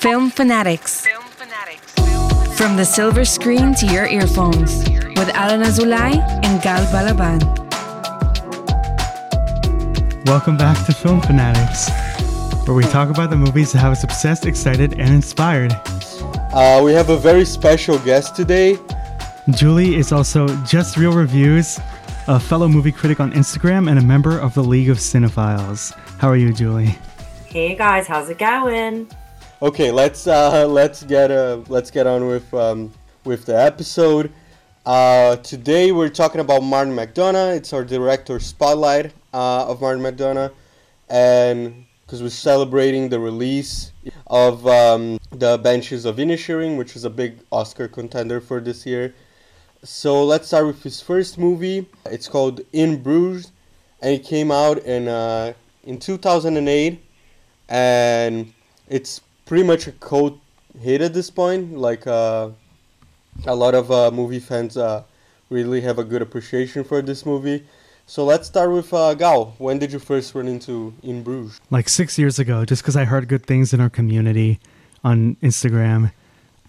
Film Fanatics. From the silver screen to your earphones with Alan Azulay and Gal Balaban. Welcome back to Film Fanatics, where we talk about the movies that have us obsessed, excited, and inspired. Uh, we have a very special guest today. Julie is also Just Real Reviews, a fellow movie critic on Instagram and a member of the League of Cinephiles. How are you, Julie? Hey guys, how's it going? Okay, let's uh, let's get uh, let's get on with um, with the episode. Uh, today we're talking about Martin McDonagh. It's our director spotlight uh, of Martin McDonagh, and because we're celebrating the release of um, the Banshees of Inisherin, which is a big Oscar contender for this year. So let's start with his first movie. It's called In Bruges, and it came out in uh, in 2008, and it's pretty much a cult hit at this point. Like uh, a lot of uh, movie fans uh, really have a good appreciation for this movie. So let's start with uh, Gal. When did you first run into In Bruges? Like six years ago, just because I heard good things in our community on Instagram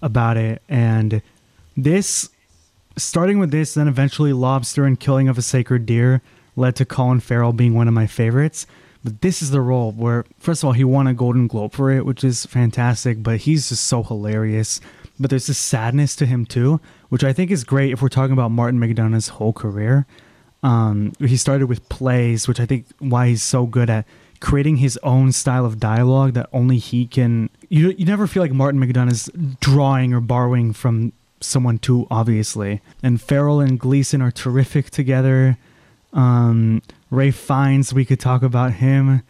about it. And this, starting with this, then eventually Lobster and Killing of a Sacred Deer led to Colin Farrell being one of my favorites. But this is the role where, first of all, he won a Golden Globe for it, which is fantastic, but he's just so hilarious. But there's this sadness to him, too, which I think is great if we're talking about Martin McDonagh's whole career. Um, he started with plays, which I think why he's so good at creating his own style of dialogue that only he can. You, you never feel like Martin McDonagh's drawing or borrowing from someone too obviously. And Farrell and Gleeson are terrific together. Um, Ralph Fiennes, we could talk about him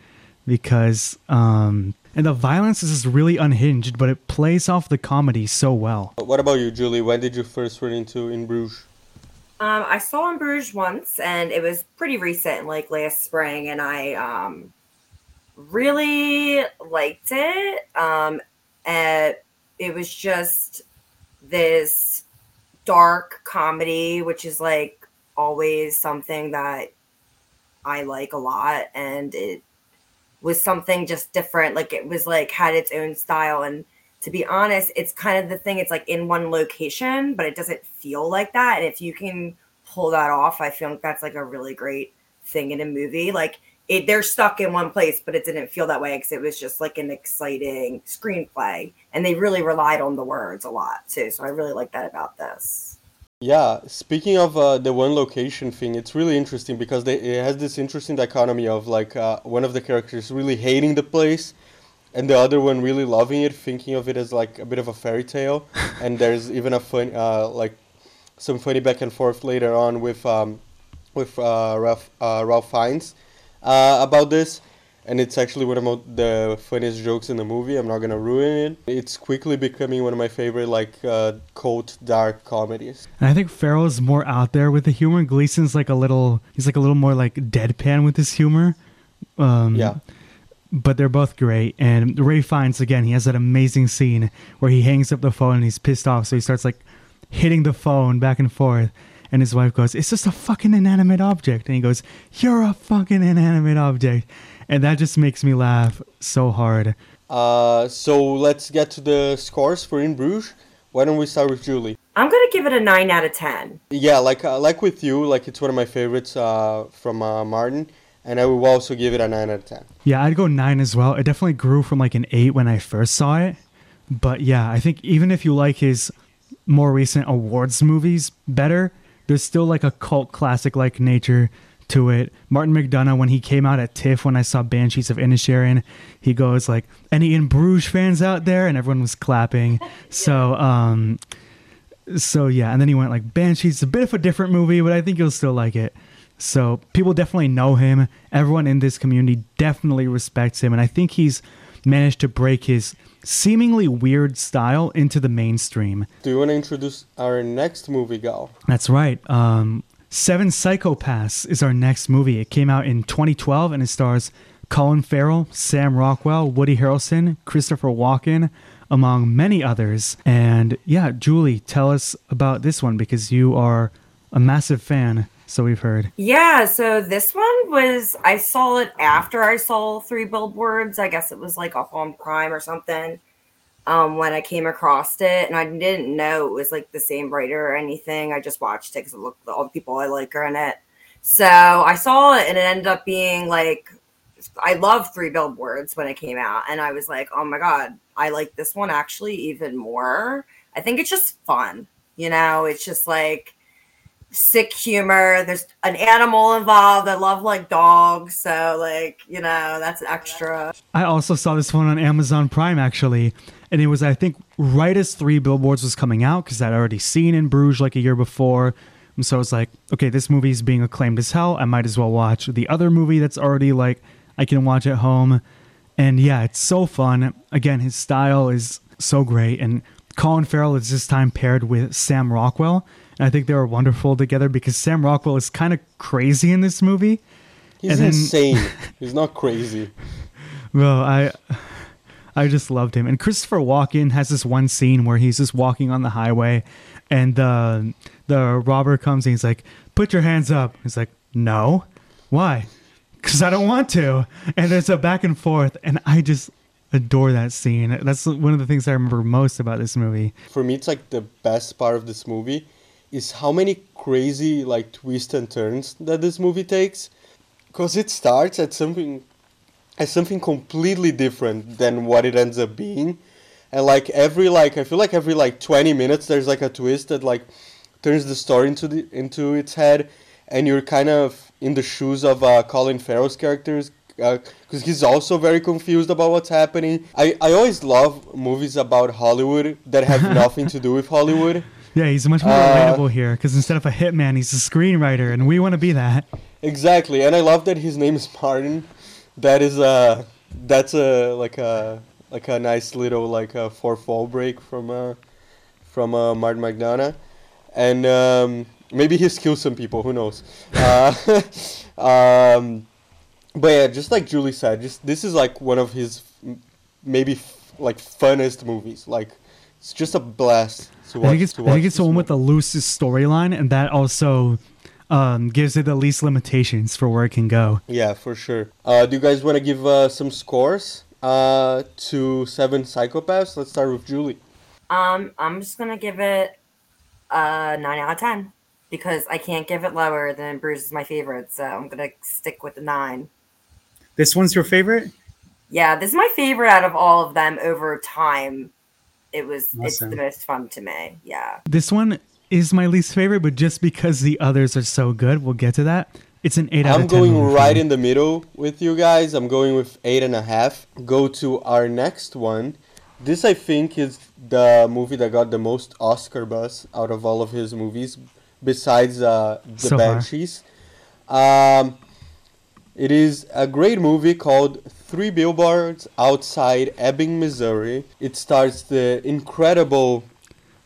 because um, and the violence is just really unhinged, but it plays off the comedy so well. What about you, Julie? When did you first run into In Bruges? Um, I saw In Bruges once, and it was pretty recent, like last spring, and I um, really liked it. Um, and it was just this dark comedy, which is like always something that I like a lot, and it was something just different. Like it was like had its own style, and to be honest, it's kind of the thing. It's like in one location, but it doesn't feel like that. And if you can pull that off, I feel like that's like a really great thing in a movie. Like it, they're stuck in one place, but it didn't feel that way because it was just like an exciting screenplay, and they really relied on the words a lot too. So I really like that about this. Yeah, speaking of uh, the one location thing, it's really interesting because they, it has this interesting dichotomy of like uh, one of the characters really hating the place and the other one really loving it, thinking of it as like a bit of a fairy tale. and there's even a fun, uh, like some funny back and forth later on with um, with uh, Ralph uh, Ralph Fiennes uh, about this and it's actually one of the funniest jokes in the movie. I'm not gonna ruin it. It's quickly becoming one of my favorite like uh, cult dark comedies. And I think Farrell's more out there with the humor. Gleeson's like a little, he's like a little more like deadpan with his humor. Um, yeah. But they're both great. And Ralph Fiennes again, he has that amazing scene where he hangs up the phone and he's pissed off, so he starts like hitting the phone back and forth. And his wife goes, "It's just a fucking inanimate object." And he goes, "You're a fucking inanimate object." And that just makes me laugh so hard. Uh, so let's get to the scores for In Bruges. Why don't we start with Julie? I'm gonna give it a nine out of ten. Yeah, like uh, like with you, like it's one of my favorites uh, from uh, Martin, and I will also give it a nine out of ten. Yeah, I'd go nine as well. It definitely grew from like an eight when I first saw it, but yeah, I think even if you like his more recent awards movies better, there's still like a cult classic like nature to it. Martin McDonagh, when he came out at TIFF, when I saw Banshees of Inisherin, he goes like, "Any In Bruges fans out there?" And everyone was clapping. So, um, so yeah. And then he went like, "Banshees, a bit of a different movie, but I think you'll still like it." So people definitely know him. Everyone in this community definitely respects him, and I think he's managed to break his seemingly weird style into the mainstream. Do you want to introduce our next movie, Gal? That's right. Um, Seven Psychopaths is our next movie. It came out in 2012 and it stars Colin Farrell, Sam Rockwell, Woody Harrelson, Christopher Walken, among many others. And yeah, Julie, tell us about this one because you are a massive fan, so we've heard. Yeah, so this one was, I saw it after I saw Three Billboards. I guess it was like up on Prime or something. Um, when I came across it, and I didn't know it was like the same writer or anything. I just watched it because it looked all the people I like are in it. So I saw it, and it ended up being like I love Three Billboards when it came out, and I was like, oh my god, I like this one actually even more. I think it's just fun, you know. It's just like sick humor. There's an animal involved. I love like dogs, so like you know that's extra. I also saw this one on Amazon Prime actually, and it was I think right as Three Billboards was coming out because I'd already seen in Bruges like a year before. And so I was like, okay, this movie's being acclaimed as hell. I might as well watch the other movie that's already like I can watch at home. And yeah, it's so fun. Again, his style is so great. And Colin Farrell is this time paired with Sam Rockwell. And I think they were wonderful together because Sam Rockwell is kind of crazy in this movie. He's then, insane. He's not crazy. Well, I I just loved him. And Christopher Walken has this one scene where he's just walking on the highway and the the robber comes and he's like, "Put your hands up." He's like, "No." Why? Cuz I don't want to. And there's a back and forth and I just adore that scene. That's one of the things I remember most about this movie. For me, it's like the best part of this movie is how many crazy like twists and turns that this movie takes. Because it starts at something as something completely different than what it ends up being. And like every like I feel like every like 20 minutes there's like a twist that like turns the story into the into its head and you're kind of in the shoes of uh, Colin Farrell's characters because uh, he's also very confused about what's happening. I, I always love movies about Hollywood that have nothing to do with Hollywood. Yeah, he's much more uh, relatable here because instead of a hitman, he's a screenwriter, and we want to be that. Exactly, and I love that his name is Martin. That is a that's a like a like a nice little like a four fall break from uh from uh, Martin McDonagh, and um, maybe he's killed some people. Who knows? Uh, um, but yeah, just like Julie said, just this is like one of his maybe f- like funnest movies. Like it's just a blast to watch. I think it's, I think it's the one with the loosest storyline, and that also um, gives it the least limitations for where it can go. Yeah, for sure. Uh, do you guys want to give uh, some scores uh, to Seven Psychopaths? Let's start with Julie. Um, I'm just gonna give it a nine out of ten because I can't give it lower than Bruges is my favorite, so I'm gonna stick with the nine. This one's your favorite? Yeah, this is my favorite out of all of them over time. It was awesome. it's the most fun to me. Yeah. This one is my least favorite, but just because the others are so good, we'll get to that. It's an eight I'm going right in the middle with you guys. I'm going with eight and a half. Go to our next one. This I think is the movie that got the most Oscar buzz out of all of his movies, besides uh, the so Banshees. Um, it is a great movie called Three Billboards Outside Ebbing, Missouri. It stars the incredible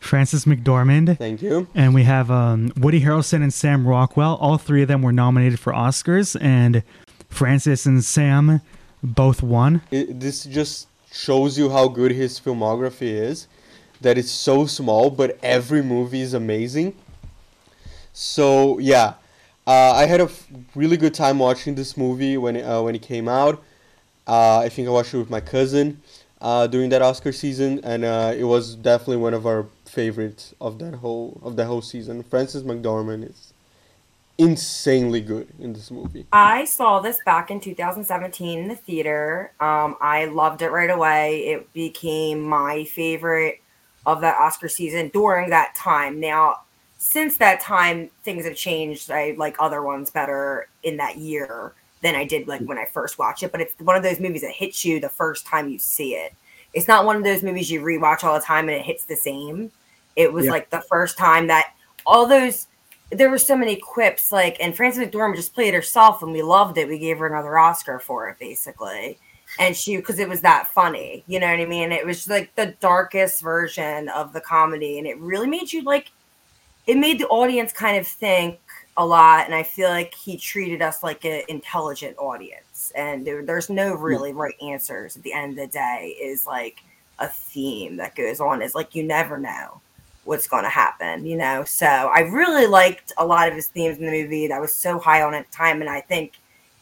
Frances McDormand. Thank you. And we have um, Woody Harrelson and Sam Rockwell. All three of them were nominated for Oscars, and Frances and Sam both won. It, this just shows you how good his filmography is. That it's so small, but every movie is amazing. So yeah, uh, I had a f- really good time watching this movie when it, uh, when it came out. Uh, I think I watched it with my cousin uh, during that Oscar season, and uh, it was definitely one of our favorites of that whole of the whole season. Frances McDormand is insanely good in this movie. I saw this back in 2017 in the theater. Um, I loved it right away. It became my favorite of that Oscar season during that time. Now since that time, things have changed. I like other ones better in that year than I did like when I first watched it. But it's one of those movies that hits you the first time you see it. It's not one of those movies you rewatch all the time and it hits the same. It was yeah. like the first time that all those there were so many quips like and Frances McDormand just played herself and we loved it. We gave her another Oscar for it basically. And she because it was that funny, you know what I mean? It was like the darkest version of the comedy and it really made you like it made the audience kind of think a lot and i feel like he treated us like an intelligent audience and there, there's no really right answers at the end of the day is like a theme that goes on is like you never know what's going to happen you know so i really liked a lot of his themes in the movie that was so high on at the time and i think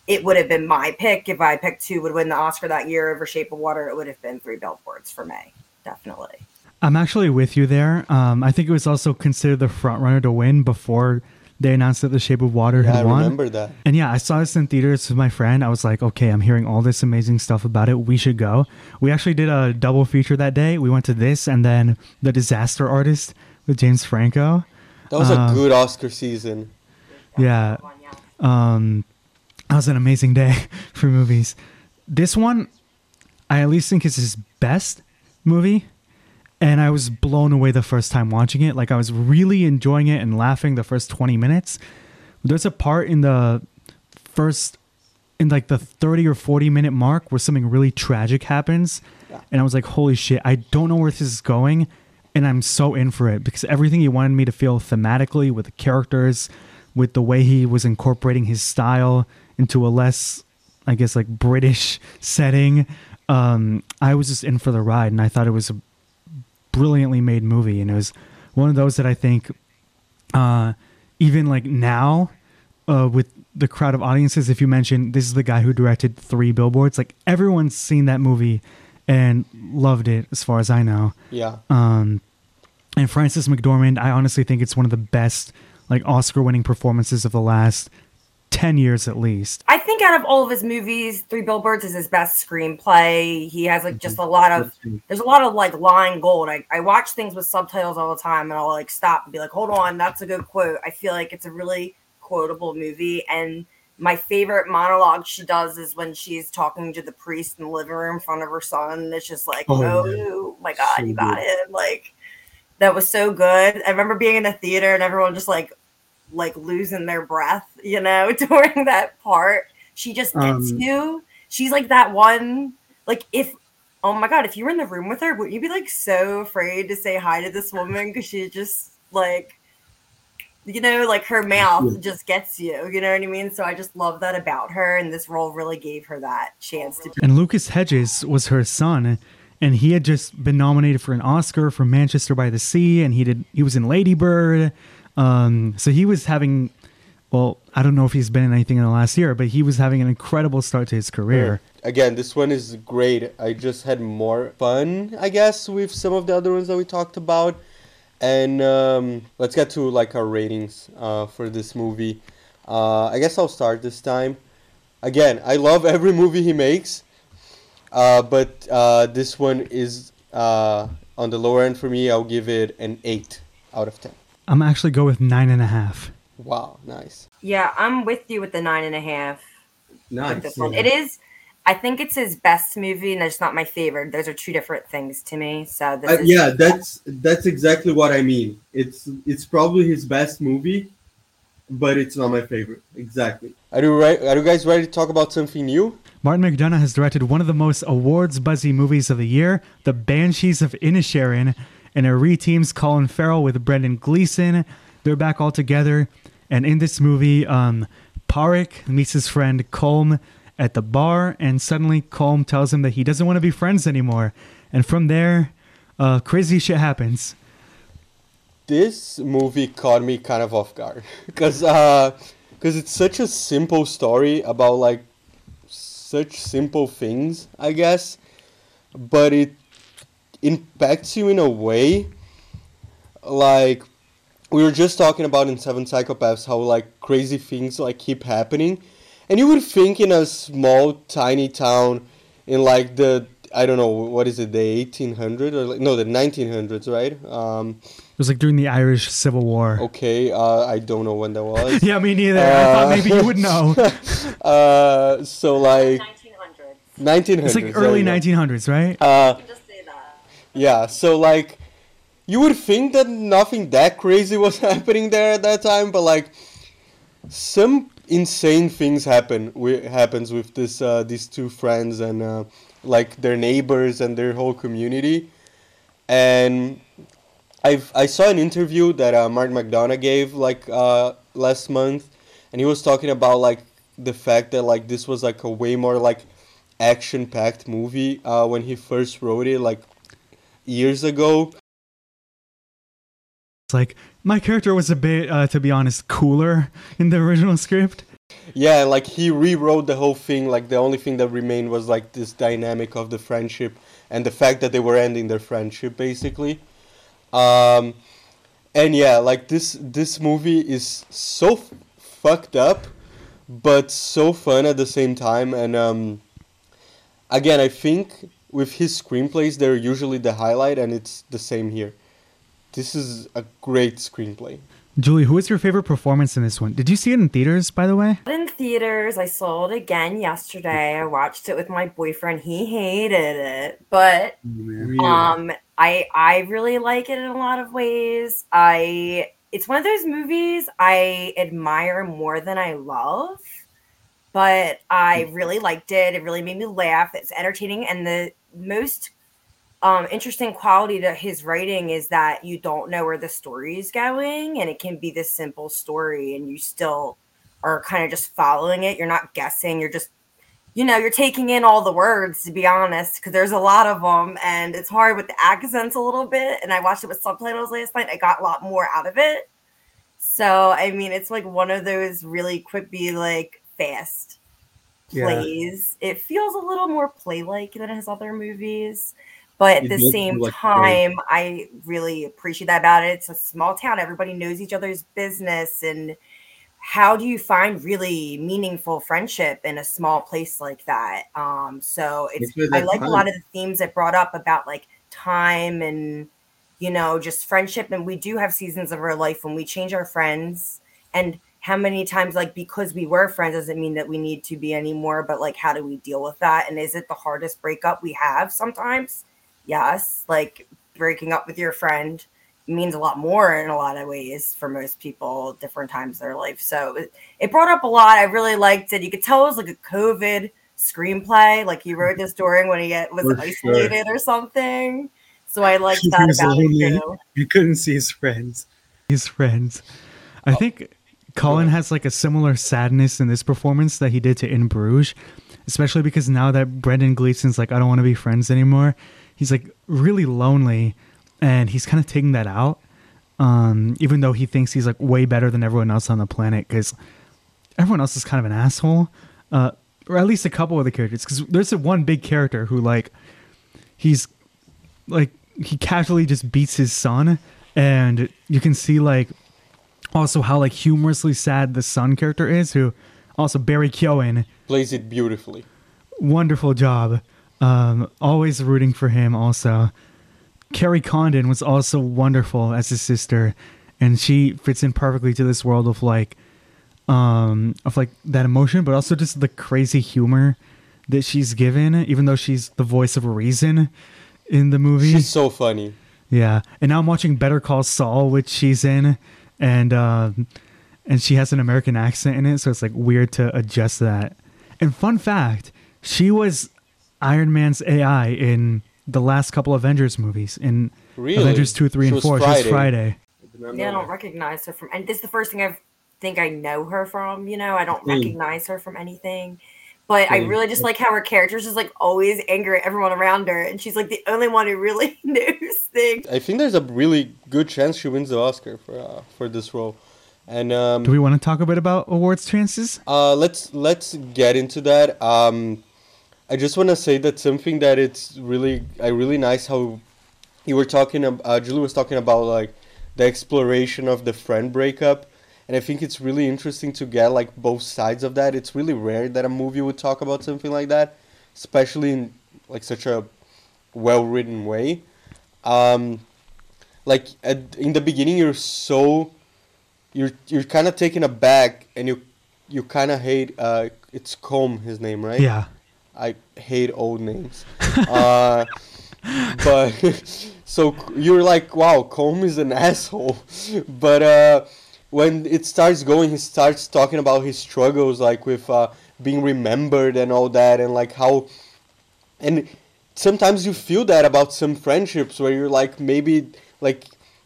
it would have been my pick if i picked who would win the oscar that year over shape of water it would have been three billboards for me definitely. I'm actually with you there. Um, I think it was also considered the front runner to win before they announced that The Shape of Water Yeah, had I won. remember that. And yeah, I saw this in theaters with my friend. I was like, okay, I'm hearing all this amazing stuff about it. We should go. We actually did a double feature that day. We went to this and then The Disaster Artist with James Franco. That was Uh, a good Oscar season. Yeah. Um, that was an amazing day for movies. This one, I at least think is his best movie. And I was blown away the first time watching it. Like I was really enjoying it and laughing the first 20 minutes. There's a part in the first in like the 30 or 40 minute mark where something really tragic happens and I was like holy shit I don't know where this is going and I'm so in for it because everything he wanted me to feel thematically with the characters with the way he was incorporating his style into a less I guess like British setting um I was just in for the ride and I thought it was a brilliantly made movie and it was one of those that I think uh even like now uh, with the crowd of audiences, if you mention this is the guy who directed three billboards, like everyone's seen that movie and loved it, as far as I know. Yeah. Um, and Frances McDormand, I honestly think it's one of the best like Oscar-winning performances of the last ten years at least. I think out of all of his movies, Three Billboards is his best screenplay. He has like just a lot of there's a lot of like line gold. I, I watch things with subtitles all the time and I'll like stop and be like, hold on, that's a good quote. I feel like it's a really quotable movie. And my favorite monologue she does is when she's talking to the priest in the living room in front of her son. And it's just like, Oh, oh, my God, So you got good. it. Like that was so good. I remember being in the theater and everyone just like like losing their breath, you know, during that part. She just gets Um, you. She's like that one, like if oh my god, if you were in the room with her, wouldn't you be like so afraid to say hi to this woman because she's just like you know, like her mouth just gets you, you know what I mean? So I just love that about her, and this role really gave her that chance to And Lucas Hedges was her son, and he had just been nominated for an Oscar for Manchester by the Sea, and he did he was in Lady Bird. Um, so he was having, well, I don't know if he's been in anything in the last year, but he was having an incredible start to his career. Again, this one is great. I just had more fun, I guess, with some of the other ones that we talked about. And um, let's get to like our ratings uh, for this movie. Uh, I guess I'll start this time. Again, I love every movie he makes, uh, but uh, this one is uh, on the lower end for me. I'll give it an eight out of ten. I'm actually go with nine and a half. Wow, nice. Yeah, I'm with you with the nine and a half. Nice. Yeah. It is. I think it's his best movie, and it's not my favorite. Those are two different things to me. So this Uh, is, yeah, that's that's exactly what I mean. It's it's probably his best movie, but it's not my favorite. Exactly. Are you re- Are you guys ready to talk about something new? Martin McDonagh has directed one of the most awards buzzy movies of the year, The Banshees of Inisherin, and it reteams Colin Farrell with Brendan Gleeson. They're back all together, and in this movie, um, Pádraic meets his friend Colm at the bar, and suddenly Colm tells him that he doesn't want to be friends anymore. And from there, uh, crazy shit happens. this movie caught me kind of off guard because uh because it's such a simple story about like such simple things i guess but it impacts you in a way like we were just talking about in seven psychopaths how like crazy things like keep happening and you would think in a small tiny town in like the i don't know what is it the 1800s or like, no the 1900s right um It was like during the Irish Civil War. Okay, uh, I don't know when that was. Yeah, me neither. I thought Uh, maybe you would know. uh, so like 1900s. 1900s. It's like early 1900s, right? Uh, Just say that. Yeah. So like, you would think that nothing that crazy was happening there at that time, but like, some insane things happen. wi- happens with this uh, these two friends and uh, like their neighbors and their whole community, and. I've, I saw an interview that uh, Martin McDonagh gave like uh, last month, and he was talking about like the fact that like this was like a way more like action-packed movie uh, when he first wrote it like years ago. It's like my character was a bit, uh, to be honest, cooler in the original script. Yeah, like he rewrote the whole thing. Like the only thing that remained was like this dynamic of the friendship and the fact that they were ending their friendship basically. Um, and yeah, like this this movie is so f- fucked up, but so fun at the same time. And um, again, I think with his screenplays, they're usually the highlight, and it's the same here. This is a great screenplay. Julie, who is your favorite performance in this one? Did you see it in theaters, by the way? In theaters, I saw it again yesterday. I watched it with my boyfriend. He hated it, but Really. um, I I really like it in a lot of ways. I it's one of those movies I admire more than I love, but I really liked it. It really made me laugh. It's entertaining, and the most um, interesting quality to his writing is that you don't know where the story is going, and it can be this simple story, and you still are kind of just following it. You're not guessing. You're just you know, you're taking in all the words to be honest, because there's a lot of them, and it's hard with the accents a little bit. And I watched it with subtitles last night. I got a lot more out of it. So I mean, it's like one of those really quippy, like fast Yeah. plays. It feels a little more play-like than his other movies. But at It the same like play. time, I really appreciate that about it. It's a small town; everybody knows each other's business, and how do you find really meaningful friendship in a small place like that? Um, so it's where I like a lot of the themes it brought up about like time and you know just friendship. And we do have seasons of our life when we change our friends, and how many times like because we were friends doesn't mean that we need to be anymore. But like, how do we deal with that? And is it the hardest breakup we have sometimes? Yes, like breaking up with your friend means a lot more in a lot of ways for most people different times of their life so it, it brought up a lot i really liked it you could tell it was like a covid screenplay like he wrote this during when he get, was For sure. isolated or something so i liked that was about lonely. it too He couldn't see his friends. His friends. I oh. think Colin has like a similar sadness in this performance that he did to In Bruges, especially because now that Brendan Gleeson's like, I don't want to be friends anymore, he's like really lonely and he's kind of taking that out. Um, even though he thinks he's like way better than everyone else on the planet because everyone else is kind of an asshole. Uh, or at least a couple of the characters because there's a one big character who like he's like he casually just beats his son and you can see like also how like humorously sad the son character is who also barry keoghan Plays it beautifully. wonderful job um always rooting for him also kerry condon was also wonderful as his sister and she fits in perfectly to this world of like um of like that emotion but also just the crazy humor that she's given even though she's the voice of reason in the movie She's so funny. yeah, and now I'm watching Better Call Saul, which she's in, and um, and she has an American accent in it, so it's like weird to adjust that. And fun fact, she was Iron Man's AI in the last couple Avengers movies in Really? Avengers two, three, She and was four. She Friday. was Friday. yeah i don't recognize her from and this is the first thing i think i know her from you know i don't Same. recognize her from anything but i really just like how her character is just like always angry at everyone around her and she's like the only one who really knows things I think there's a really good chance she wins the Oscar for uh, for this role. And um, Do we want to talk a bit about awards chances? Uh, let's let's get into that. Um, I just want to say that something that it's really I really nice how you were talking. Uh, Julie was talking about like the exploration of the friend breakup, and I think it's really interesting to get like both sides of that. It's really rare that a movie would talk about something like that, especially in like such a well written way. Um, like at, in the beginning, you're so you're you're kind of taken aback, and you you kind of hate. Uh, it's Colm, his name, right? Yeah. I hate old names. uh, but so you're like, wow, Colm is an asshole. But uh, when it starts going, he starts talking about his struggles, like with uh, being remembered and all that, and like how, and sometimes you feel that about some friendships where you're like, maybe like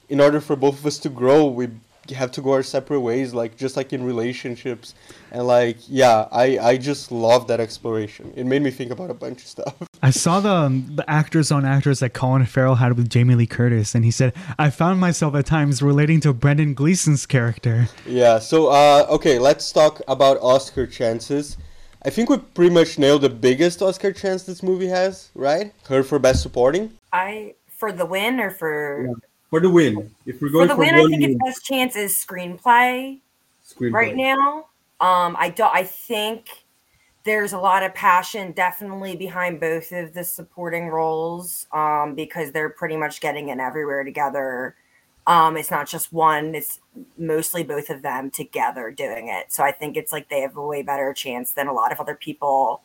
in order for both of us to grow, we have to go our separate ways, like just like in relationships, and like yeah, I I just love that exploration. It made me think about a bunch of stuff. I saw the um, the actors on actors that Colin Farrell had with Jamie Lee Curtis, and he said, "I found myself at times relating to Brendan Gleeson's character." Yeah. So uh, okay, let's talk about Oscar chances. I think we pretty much nailed the biggest Oscar chance this movie has, right? Her for Best Supporting. I for the win or for Yeah. For the win. If we're going for the for, win, I one think its best chance is screenplay. screenplay. right now. Um, I don't. I think there's a lot of passion definitely behind both of the supporting roles um, because they're pretty much getting in everywhere together. Um, it's not just one; it's mostly both of them together doing it. So I think it's like they have a way better chance than a lot of other people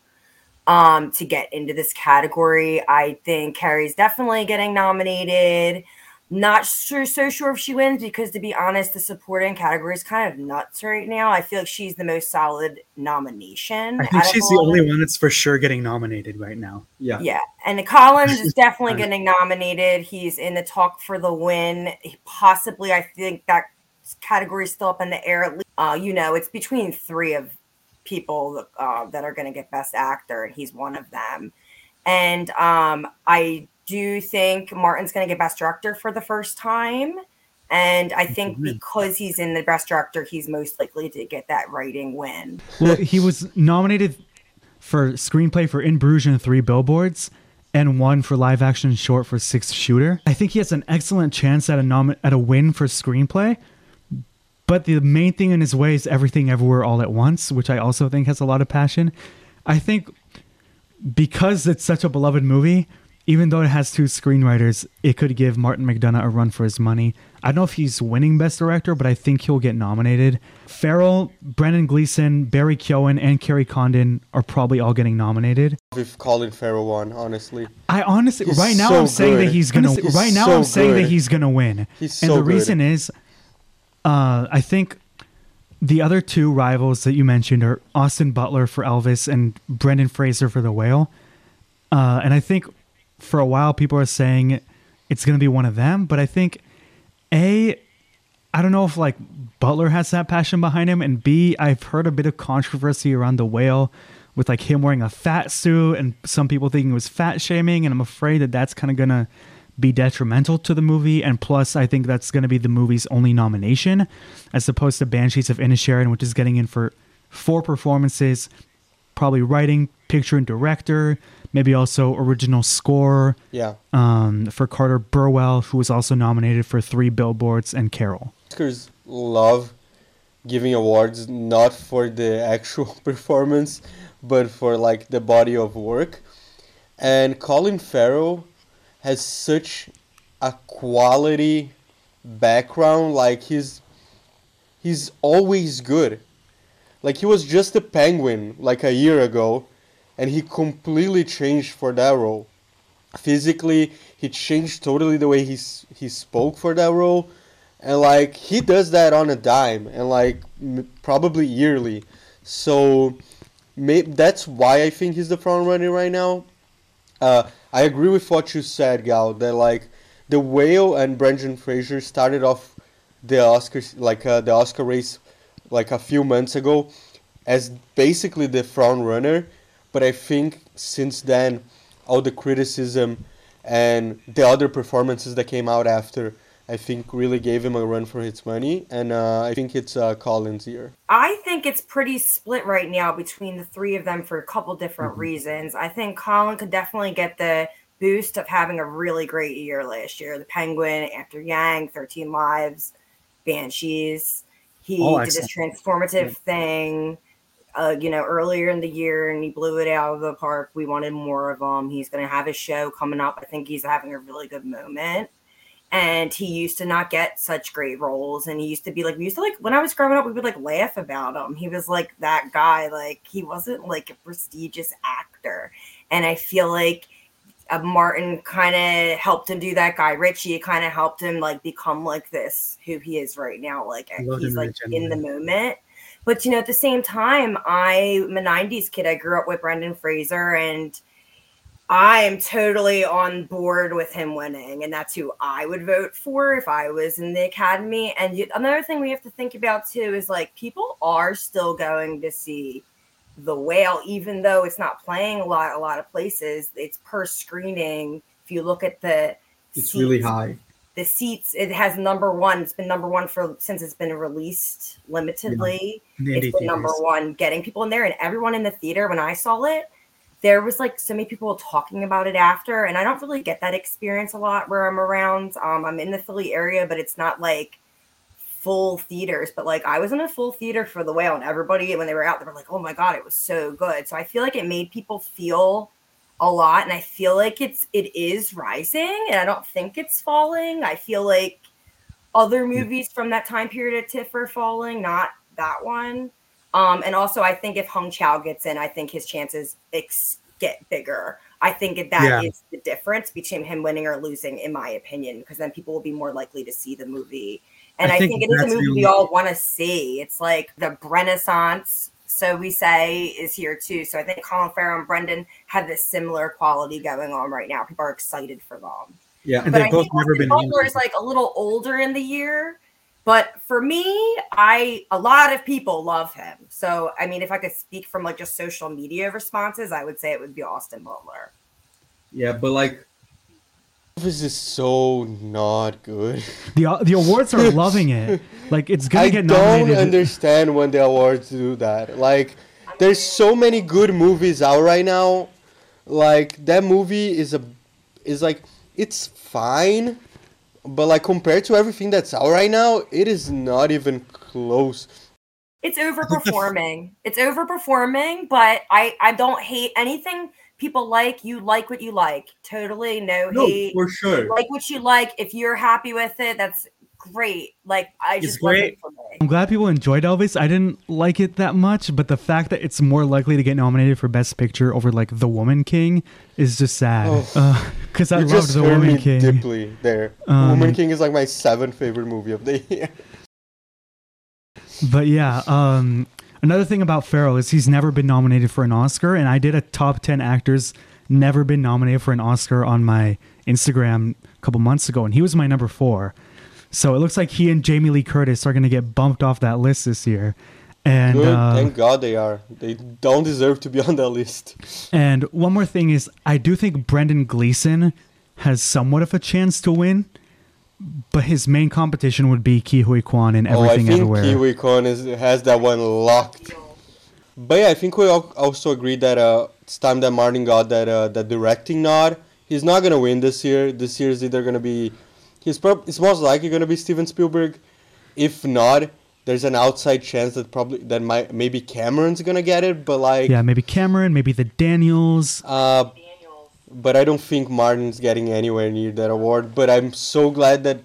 um, to get into this category. I think Kerry's definitely getting nominated. Not sure, so sure if she wins because, to be honest, the supporting category is kind of nuts right now. I feel like she's the most solid nomination. I think she's the only one that's for sure getting nominated right now. Yeah. Yeah, and Colin's is definitely getting nominated. He's in the talk for the win. He possibly, I think that category is still up in the air. At least, uh, you know, it's between three of people uh, that are going to get Best Actor, and he's one of them. And um, I do you think Martin's going to get Best Director for the first time. And I think because he's in the Best Director, he's most likely to get that writing win. Well, he was nominated for screenplay for In Bruges and Three Billboards, and one for live action short for Six Shooter. I think he has an excellent chance at a nom- at a win for screenplay. But the main thing in his way is Everything Everywhere All at Once, which I also think has a lot of passion. I think because it's such a beloved movie, even though it has two screenwriters, it could give Martin McDonagh a run for his money. I don't know if he's winning Best Director, but I think he'll get nominated. Farrell, Brendan Gleeson, Barry Keoghan, and Kerry Condon are probably all getting nominated. If Colin Farrell won, honestly, I honestly, He's right now, so I'm saying that he's gonna. He's right now, so I'm saying that he's gonna win. He's so and the good. reason is, uh, I think the other two rivals that you mentioned are Austin Butler for Elvis and Brendan Fraser for The Whale. Uh, and I think for a while people are saying it's gonna be one of them, but I think a I don't know if like Butler has that passion behind him, and B, I've heard a bit of controversy around the whale with like him wearing a fat suit, and some people thinking it was fat shaming, and I'm afraid that that's kind of gonna be detrimental to the movie. And plus, I think that's gonna be the movie's only nomination, as opposed to Banshees of Inisherin, which is getting in for four performances, probably writing, picture, and director, maybe also original score yeah. um, for Carter Burwell, who was also nominated for three billboards and Carol. Oscars love giving awards not for the actual performance, but for like the body of work. And Colin Farrell has such a quality background. Like he's he's always good. Like he was just a penguin like a year ago, and he completely changed for that role. Physically, he changed totally the way he he spoke for that role. And like he does that on a dime and like probably yearly. So may- that's why i think he's the front runner right now. Uh, i agree with what you said gal that like the whale and brendan fraser started off the oscars like uh, the oscar race like a few months ago as basically the front runner but i think since then all the criticism and the other performances that came out after I think really gave him a run for his money, and uh, I think it's uh, Colin's year. I think it's pretty split right now between the three of them for a couple different reasons. I think Colin could definitely get the boost of having a really great year last year. The Penguin, After Yang, 13 Lives, Banshees. He All did this excellent. transformative thing, uh, you know, earlier in the year, and he blew it out of the park. We wanted more of him. He's going to have a show coming up. I think he's having a really good moment and he used to not get such great roles and he used to be like we used to like when i was growing up we would like laugh about him he was like that guy like he wasn't like a prestigious actor and i feel like uh, martin kind of helped him do that guy ritchie kind of helped him like become like this who he is right now like he's like in the moment but you know at the same time i'm a 90s kid i grew up with brendan fraser and I am totally on board with him winning, and that's who I would vote for if I was in the academy. And another thing we have to think about too is like people are still going to see the whale, even though it's not playing a lot, a lot of places. It's per screening. If you look at the, It's really high. The seats it has number one. It's been number one for since it's been released limitedly. The It's been number one, getting people in there, and everyone in the theater when I saw it. There was like so many people talking about it after, and I don't really get that experience a lot where I'm around. Um, I'm in the Philly area, but it's not like full theaters, but like I was in a full theater for the whale, and everybody when they were out, they were like, "Oh my god, it was so good." So I feel like it made people feel a lot, and I feel like it's it is rising, and I don't think it's falling. I feel like other movies from that time period at TIFF are falling, not that one. Um, and also, I think if Hong Chau gets in, I think his chances ex- get bigger. I think that that is Yeah. the difference between him winning or losing, in my opinion, because then people will be more likely to see the movie. And I I, think think, it is a movie we all want to see. It's like the Renaissance, so we say, is here too. So I think Colin Farrell and Brendan have this similar quality going on right now. People are excited for them. Yeah. And But they've I both think never Austin been. Butler is like a little older in the year. But for me, I a lot of people love him. So I mean, if I could speak from like just social media responses, I would say it would be Austin Butler. Yeah, but like This is so not good. The uh, the awards are loving it. Like it's gonna I get nominated. I don't understand when the awards do that. Like, there's so many good movies out right now. Like that movie is a is like it's fine, but like compared to everything that's out right now, it is not even close. It's overperforming. it's overperforming, but I I don't hate anything people like. You like what you like. Totally no, no, hate. for sure. like what you like. If you're happy with it, that's great. Like I It's just great. for me. I'm glad people enjoyed Elvis. I didn't like it that much, but the fact that it's more likely to get nominated for Best Picture over like The Woman King is just sad. Oh. Because I you loved just The Woman me King. deeply there. Um, Woman King is like my seventh favorite movie of the year. But yeah, um, another thing about Farrell is he's never been nominated for an Oscar, and I did a top ten actors never been nominated for an Oscar on my Instagram a couple months ago, and he was my number four. So it looks like he and Jamie Lee Curtis are going to get bumped off that list this year. And Good, uh, thank God they are. They don't deserve to be on that list. and one more thing is, I do think Brendan Gleeson has somewhat of a chance to win, but his main competition would be Ke Huy Quan and everything oh, I think Everywhere. Kiwi Con is has that one locked. But yeah, I think we also agreed that uh, it's time that Martin got that uh, that directing nod. He's not gonna win this year. This year is either gonna be, he's prob- it's most likely gonna be Steven Spielberg. If not, there's an outside chance that probably that might maybe Cameron's gonna get it. But like, yeah, maybe Cameron, maybe the Daniels. uh, but I don't think Martin's getting anywhere near that award. But I'm so glad that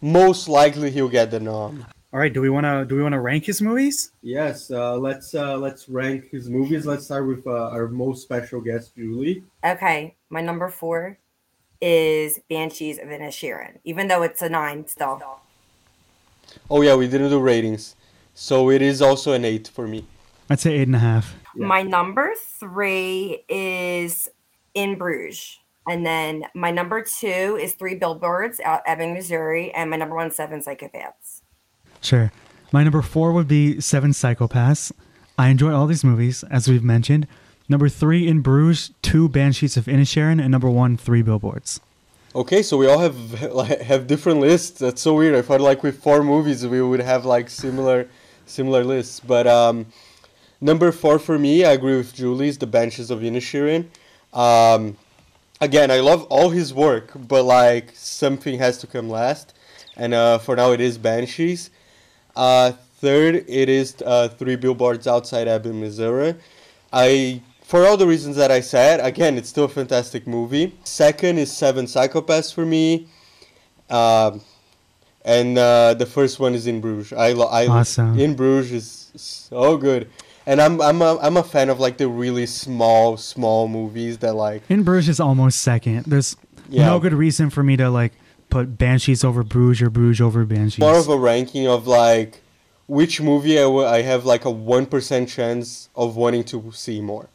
most likely he'll get the nom. All right, do we want to do we want to rank his movies? Yes, uh, let's uh, let's rank his movies. Let's start with uh, our most special guest, Julie. Okay, my number four is Banshees of Inisherin, even though it's a nine still. Oh yeah, we didn't do ratings, so it is also an eight for me. I'd say eight and a half. Yeah. My number three is In Bruges. And then my number two is Three Billboards out Ebbing, Missouri. And my number one, Seven Psychopaths. Sure. My number four would be Seven Psychopaths. I enjoy all these movies, as we've mentioned. Number three, In Bruges, two Banshees of Inisherin, and number one, Three Billboards. Okay, so we all have like have different lists. That's so weird. I thought like with four movies we would have like similar similar lists. But um, number four for me, I agree with Julie's The Banshees of Inisherin. Um, again, I love all his work, but like something has to come last, and uh, for now it is Banshees. Uh, third, it is uh, Three Billboards Outside Ebbing, Missouri. I, for all the reasons that I said, again, it's still a fantastic movie. Second is Seven Psychopaths for me. Um, and uh, the first one is In Bruges. I, lo- I Awesome. In Bruges is so good. And I'm I'm a, I'm a fan of like the really small small movies that like In Bruges is almost second. There's Yeah. no good reason for me to like put Banshees over Bruges or Bruges over Banshees. more of a ranking of like which movie I, w- I have like a 1% chance of wanting to see more.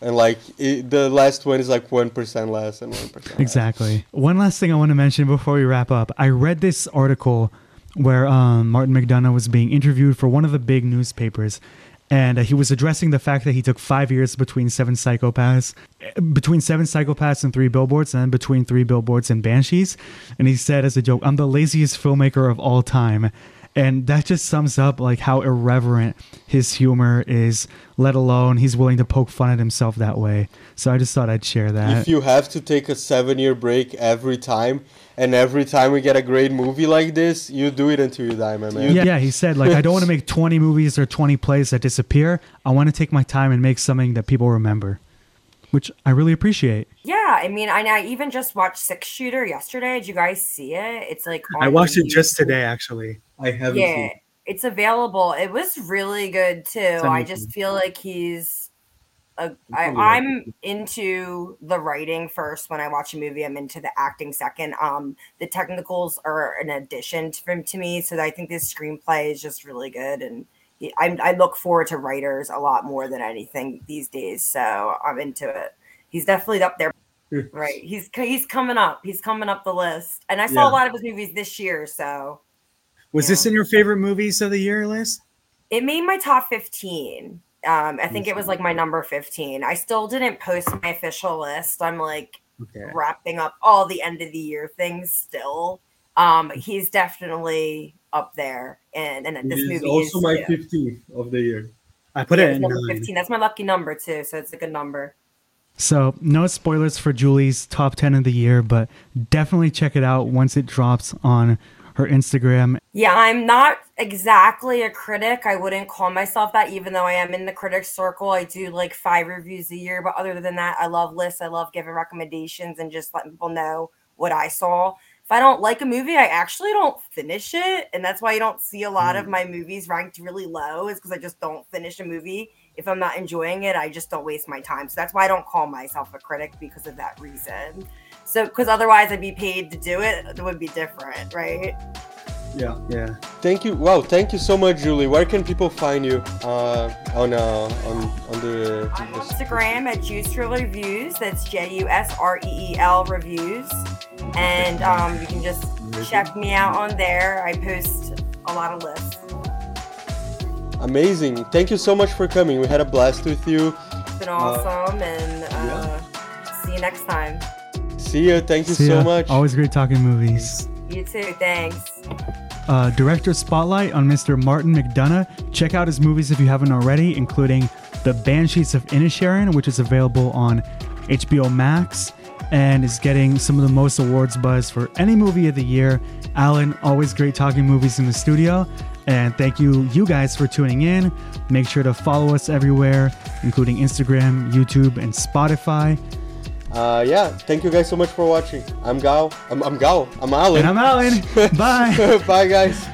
And like it, the last one is like 1% less and 1% Exactly. One last thing I want to mention before we wrap up. I read this article where um, Martin McDonagh was being interviewed for one of the big newspapers, and uh, he was addressing the fact that he took five years between Seven Psychopaths, between Seven Psychopaths and Three Billboards, and then between Three Billboards and Banshees. And he said as a joke, "I'm the laziest filmmaker of all time." And that just sums up like how irreverent his humor is, let alone he's willing to poke fun at himself that way. So I just thought I'd share that. If you have to take a seven year break every time, and every time we get a great movie like this, you do it until you die, my man. yeah, yeah, he said like I don't want to make 20 movies or 20 plays that disappear. I want to take my time and make something that people remember, which I really appreciate. Yeah, I mean, I, I even just watched Six Shooter yesterday. Did you guys see it? It's like I watched it just today, actually. I haven't Yeah, seen. it's available. It was really good too. I just feel like he's. A, I, I'm into the writing first when I watch a movie. I'm into the acting second. Um, the technicals are an addition to, to me, so I think this screenplay is just really good, and I, I look forward to writers a lot more than anything these days. So I'm into it. He's definitely up there. Right, he's he's coming up. He's coming up the list, and I saw Yeah. a lot of his movies this year. So Was this in your favorite movies of the year list? it made my top 15 um i think it was like my number 15 i still didn't post my official list i'm like Okay. wrapping up all the end of the year things still um he's definitely up there and and this is movie also is also my yeah. 15th of the year. I put Yeah, it in number nine. 15 that's my lucky number too so it's a good number So, no spoilers for Julie's top 10 of the year, but definitely check it out once it drops on her Instagram. Yeah, I'm not exactly a critic. I wouldn't call myself that, even though I am in the critics circle. I do like five reviews a year, but other than that, I love lists. I love giving recommendations and just letting people know what I saw. If I don't like a movie, I actually don't finish it, and that's why you don't see a lot of mm. my movies ranked really low. Is because I just don't finish a movie. If I'm not enjoying it, I just don't waste my time. So that's why I don't call myself a critic because of that reason. So, because otherwise I'd be paid to do it, it would be different, right? Yeah. Yeah. Thank you. Wow, thank you so much, Julie. Where can people find you uh, on uh, on on the? on Instagram at Jusreel Reviews. That's J U S R E E L Reviews. And um, you can just check me out on there. I post a lot of lists. Amazing. Thank you so much for coming. We had a blast with you. It's been awesome. and uh, see you next time. See you. Thank you See so ya. much. Always great talking movies. You too. Thanks. Uh, director spotlight on Mr. Martin McDonagh. Check out his movies if you haven't already, including The Banshees of Inisherin, which is available on HBO Max and is getting some of the most awards buzz for any movie of the year. Alan, always great talking movies in the studio. And thank you, you guys, for tuning in. Make sure to follow us everywhere, including Instagram, YouTube, and Spotify. Uh, yeah. Thank you guys so much for watching. I'm Gao. I'm, I'm Gao. I'm Alan. And I'm Alan. Bye. Bye, guys.